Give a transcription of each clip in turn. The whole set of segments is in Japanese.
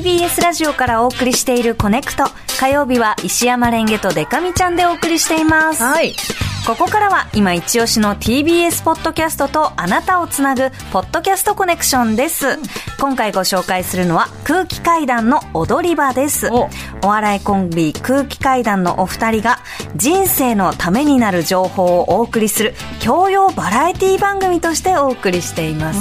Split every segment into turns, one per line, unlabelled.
TBS ラジオからお送りしているコネクト。火曜日は石山レンゲとデカミちゃんでお送りしています。
はい。
ここからは今一押しの TBS ポッドキャストとあなたをつなぐポッドキャストコネクションです。今回ご紹介するのは空気階段の踊り場です。
お
お笑いコンビ空気階段のお二人が人生のためになる情報をお送りする教養バラエティ番組としてお送りしています。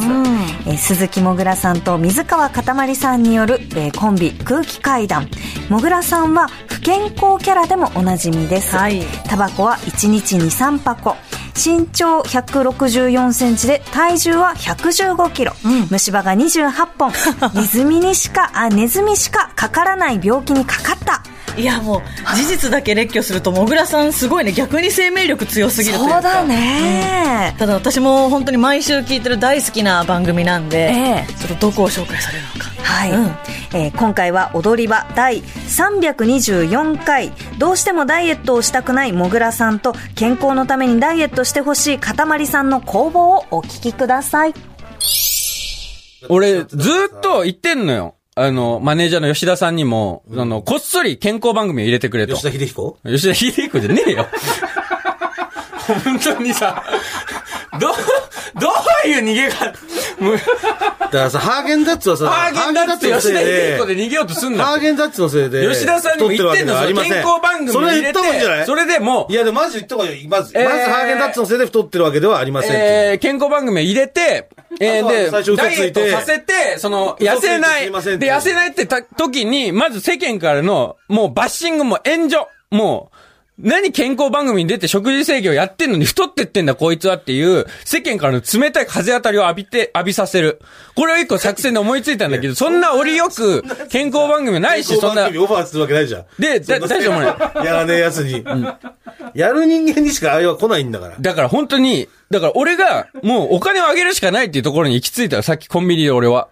えー鈴木もぐらさんと水川かたまりさんによる、えーコンビ空気階段。もぐらさんは不健康キャラでもおなじみです。
はい
タバコは1日2、3箱。身長164センチで体重は115キロ。虫歯が28本。ネズミにしか、あ、ネズミしかかからない病気にかかった。
いやもう事実だけ列挙するともぐらさんすごいね。逆に生命力強すぎるというか。
そうだね。
ただ私も本当に毎週聞いてる大好きな番組なんで、
ええ。
ちょっとどこを紹介されるのか。
はい、
うん。
えー今回は踊り場第324回。どうしてもダイエットをしたくないもぐらさんと健康のためにダイエットしてほしいかたまりさんの攻防をお聞きください。
俺、ずーっと言ってんのよ。あの、マネージャーの吉田さんにも、あの、こっそり健康番組を入れてくれと。
吉田秀彦？
吉田秀彦じゃねえよ。本当にさ、どう、どういう逃げ方、
からさ、ハーゲンダッツはさ、
ハーゲンダッツ吉田秀彦で逃げようとすんな
ハーゲンダッツのせいで。
吉田さんにも言ってんの、その健康番組
それ言った方がいいんじゃな
て、
い？
それでもう
い、や、でもマジ言った方がいい。まず、
えー
まずハーゲンダッツのせいで太ってるわけではありません。
えー、健康番組を入れて、えー、で、ダイエットさせて、その、痩せない。で、痩せないってた時に、まず世間からの、もうバッシングも炎上。もう、何健康番組に出て食事制御やってんのに太ってってんだこいつはっていう、世間からの冷たい風当たりを浴びて、浴びさせる。これを一個作戦で思いついたんだけど、そんな折よく 健康番組ないし、そんな
健康番、組オファーするわけないじゃん。
でだ大丈夫もない
やらねえやつに。やる人間にしかあれは来ないんだから。
だから本当に、だから俺が、もうお金をあげるしかないっていうところに行き着いたら、さっきコンビニで俺は。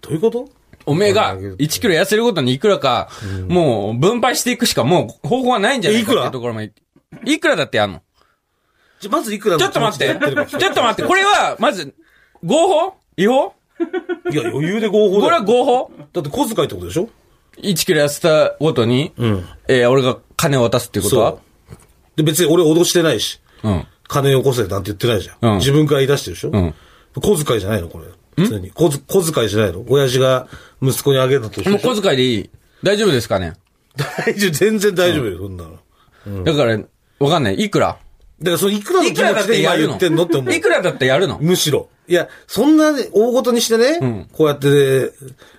どういうこと？
おめえが1キロ痩せるごとにいくらか、もう分配していくしかもう方法はないんじゃないか
えいくら？
っていうところまで。いくらだってやんの？
じゃ、まずいくらの
ちょっと待って。
ち
ょっと待って。これは、まず、合法？違法？
いや、余裕で合法。
これは合法？
だって小遣いってことでしょ
?1 キロ痩せたごとに、
うん。
えー俺が金を渡すっていうことは？
そう。で、別に俺脅してないし。
うん。
金よこせなんて言ってないじゃん。
うん
自分から言い出してるでしょ？
ん
小遣いじゃないのこれ。普通に。小づ小遣いじゃないの？親父が息子にあげたとして？
もう小遣いでいい大丈夫ですかね？
大丈夫、全然大丈夫よ、そんなの。
だから、わかんない。いくら？
だからそのいくらの気
いくらだ
持ちで今
ってやるの
言ってんのって思う
い。くらだってやるの？
むしろ。いや、そんなね大ごとにしてね、こうやって、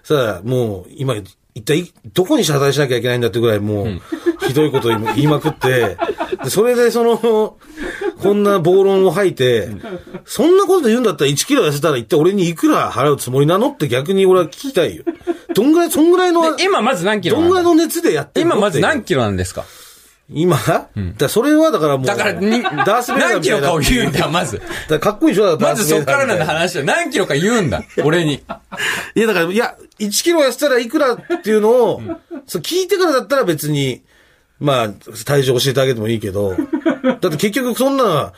さあ、もう、今、一体、どこに謝罪しなきゃいけないんだってぐらい、もう、ひどいことを言いまくって、でそれでその、こんな暴論を吐いて、そんなこと言うんだったら1キロ痩せたら一体俺にいくら払うつもりなのって逆に俺は聞きたいよ。どんぐらい、そんぐらいの、
で今まず何キロ
ど
なんんだ
ぐらいの熱でやってんの
今まず何キロなんですか？
いう今、だそれはだからもう、
だからに、
ダースベイダー
何キロかを言うんだよ、まず。
だかっこいいでしょ？
まずそっからなんだ話は。何キロか言うんだ。俺に。
いや、だから、いや、1キロ痩せたらいくらっていうのを、そう聞いてからだったら別に、まあ、体重教えてあげてもいいけど、だって結局そんな、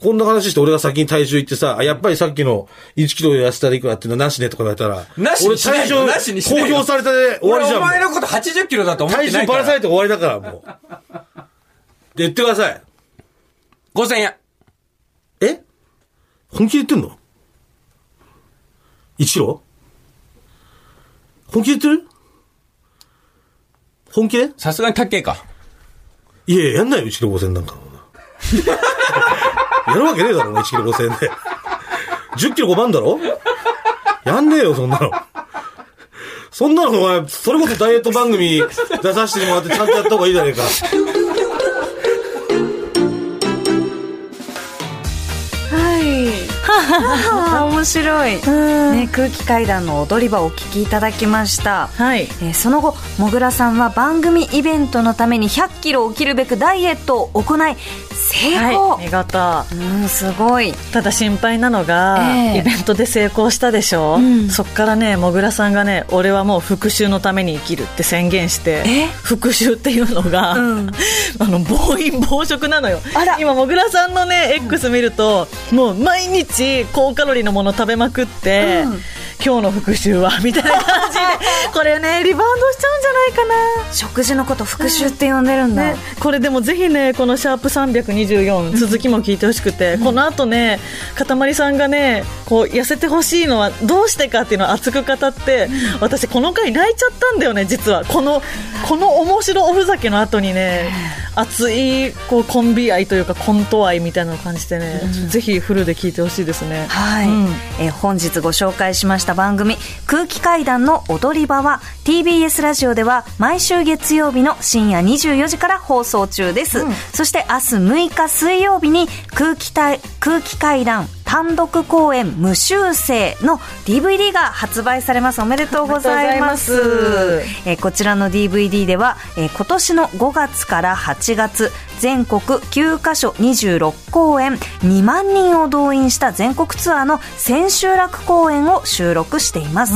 こんな話して俺が先に体重言ってさ、あ、やっぱりさっきの1キロ痩せたらいくらっていうのはなしねとか言われたら、
なしにしないよ
俺体重公表されて終わりじゃん。
俺お前のこと80キロだと思って
体
ないから。
重ばらされて終わりだから、もう。で、言ってください。
5000円。
え？本気で言ってんの ?1 キロ？本気で言ってる？本気？で
さすがに高えか。
いやや、んないよ、1キロ5000なんかな。やるわけねえだろ、1キロ5000で。10キロ5万だろ？やんねえよ、そんなの。そんなのお前、それこそダイエット番組出させてもらってちゃんとやった方がいいじゃねえか。
面白い、ね、空気階段の踊り場をお聞きいただきました、
はい。
えーその後もぐらさんは番組イベントのために100キロを切るべくダイエットを行い成功、
はい見事。
うんすごい。
ただ心配なのが、
ええ。
イベントで成功したでしょ、
ん。
そっからねもぐらさんがね俺はもう復讐のために生きるって宣言して
え？
復讐っていうのが、
うん。
あの暴飲暴食なのよ。今もぐらさんのね X 見るともう毎日高カロリーのもの食べまくって、
うん。
今日の復讐はみたいな感じでこれねリバウンドしちゃうんじゃないかな。
食事のこと復習って呼んでるんだ、
ね、これでもぜひねこのシャープ324続きも聞いてほしくて、この後ねかたまりさんがねこう痩せてほしいのはどうしてかっていうのを熱く語って、私この回泣いちゃったんだよね実は。このこの面白おふざけの後にね熱いこうコンビ愛というかコント愛みたいなのを感じてね、ぜひフルで聞いてほしいですね。
はい、
うん。
えー本日ご紹介しました番組「空気階段の踊り場」は TBS ラジオでは毎週月曜日の深夜24時から放送中です、そして明日6日水曜日に空気体空気階段単独公演無修正の DVD が発売されます。おめでとうございます。
おめでとうございます。
えーこちらの DVD では、えー今年の5月から8月全国9カ所26公演2万人を動員した全国ツアーの千秋楽公演を収録しています、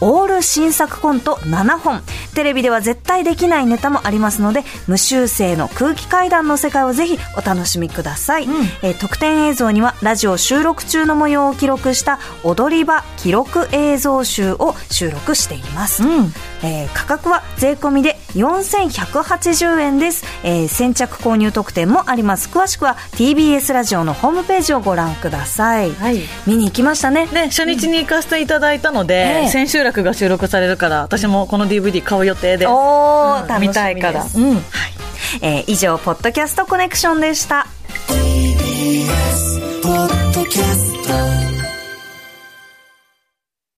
オール新作コント7本。テレビでは絶対できないネタもありますので無修正の空気階段の世界をぜひお楽しみください、えー特典映像にはラジオ収録中の模様を記録した踊り場記録映像集を収録しています、えー価格は税込みで4180円です、えー先着購入特典もあります。詳しくは TBS ラジオのホームページをご覧ください、
はい。
見に行きましたね。
ね、初日に行かせていただいたので、
ええ。
千秋楽が収録されるから私もこの DVD 買う予定です
おー、
うん見たいから。うん。
えー以上ポッドキャストコネクションでした。
TBS ポッドキャスト